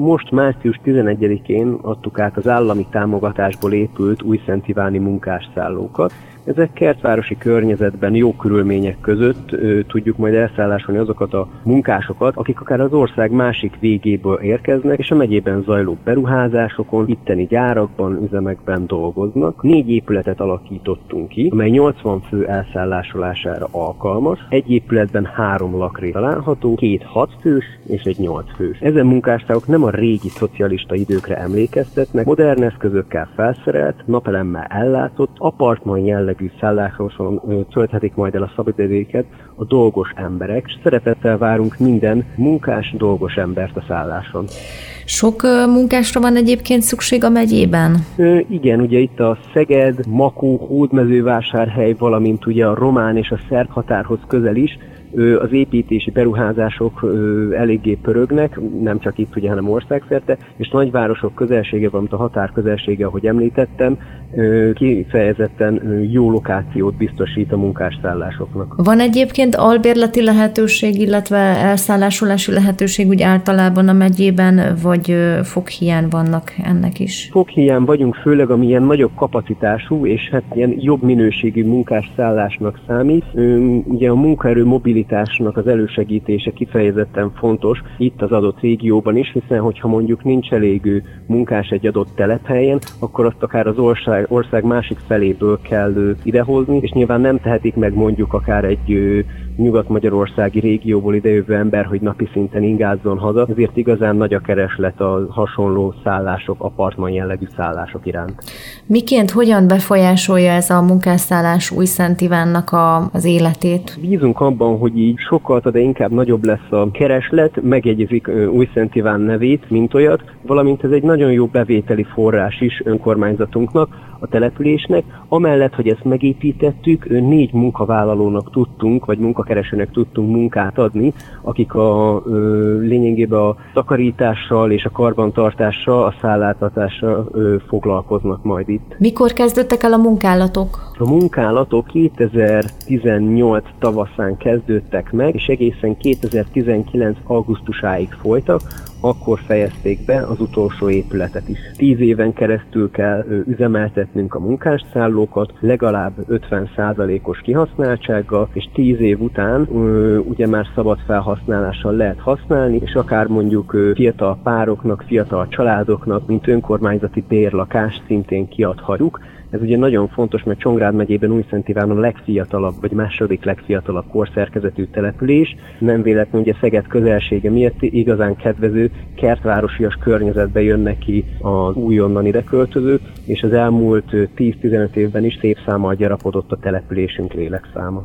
most március 11-én adtuk át az állami támogatásból épült új Szentiváni munkásszállókat. Ezek kertvárosi környezetben jó körülmények között ö, tudjuk majd elszállásolni azokat a munkásokat, akik akár az ország másik végéből érkeznek, és a megyében zajló beruházásokon, itteni gyárakban, üzemekben dolgoznak. Négy épületet alakítottunk ki, amely 80 fő elszállásolására alkalmas. Egy épületben három lakré található, két hat fős és egy nyolc fős. Ezen munkásságok nem a régi szocialista időkre emlékeztetnek, modern eszközökkel felszerelt, napelemmel ellátott, apartman jellegű szálláson tölthetik majd el a szabadidőket a dolgos emberek, és szeretettel várunk minden munkás, dolgos embert a szálláson. Sok munkásra van egyébként szükség a megyében? Ö, igen, ugye itt a Szeged, Makó, Hódmezővásárhely, valamint ugye a román és a szerb határhoz közel is az építési beruházások eléggé pörögnek, nem csak itt ugye, hanem országszerte, és nagyvárosok közelsége, valamint a határ közelsége, ahogy említettem, kifejezetten jó lokációt biztosít a munkásszállásoknak. Van egyébként albérleti lehetőség, illetve elszállásolási lehetőség úgy általában a megyében, vagy foghiány vannak ennek is? Foghiány vagyunk, főleg ami ilyen nagyobb kapacitású, és hát ilyen jobb minőségű munkásszállásnak számít. Ugye a munkaerő mobilitás mobilitásnak az elősegítése kifejezetten fontos itt az adott régióban is, hiszen hogyha mondjuk nincs elég munkás egy adott telephelyen, akkor azt akár az ország, ország másik feléből kell idehozni, és nyilván nem tehetik meg mondjuk akár egy nyugat-magyarországi régióból idejövő ember, hogy napi szinten ingázzon haza, ezért igazán nagy a kereslet a hasonló szállások, apartman jellegű szállások iránt. Miként, hogyan befolyásolja ez a munkásszállás új Szent Ivánnak a, az életét? Bízunk abban, hogy így sokkal, de inkább nagyobb lesz a kereslet, megjegyezik új Szent Iván nevét, mint olyat, valamint ez egy nagyon jó bevételi forrás is önkormányzatunknak, a településnek, amellett, hogy ezt megépítettük, négy munkavállalónak tudtunk, vagy munkakeresőnek tudtunk munkát adni, akik a lényegében a takarítással és a karbantartással, a szálláltatással foglalkoznak majd itt. Mikor kezdődtek el a munkálatok? A munkálatok 2018 tavaszán kezdődtek meg, és egészen 2019 augusztusáig folytak, akkor fejezték be az utolsó épületet is. Tíz éven keresztül kell üzemeltetnünk a munkásszállókat, legalább 50%-os kihasználtsággal, és tíz év után ugye már szabad felhasználással lehet használni, és akár mondjuk fiatal pároknak, fiatal családoknak, mint önkormányzati bérlakást szintén kiadhatjuk, ez ugye nagyon fontos, mert Csongrád megyében Újszent Iván a legfiatalabb, vagy második legfiatalabb korszerkezetű település. Nem véletlenül ugye Szeged közelsége miatt igazán kedvező kertvárosias környezetbe jönnek ki az újonnan ide költözők, és az elmúlt 10-15 évben is szép számmal gyarapodott a településünk lélekszáma.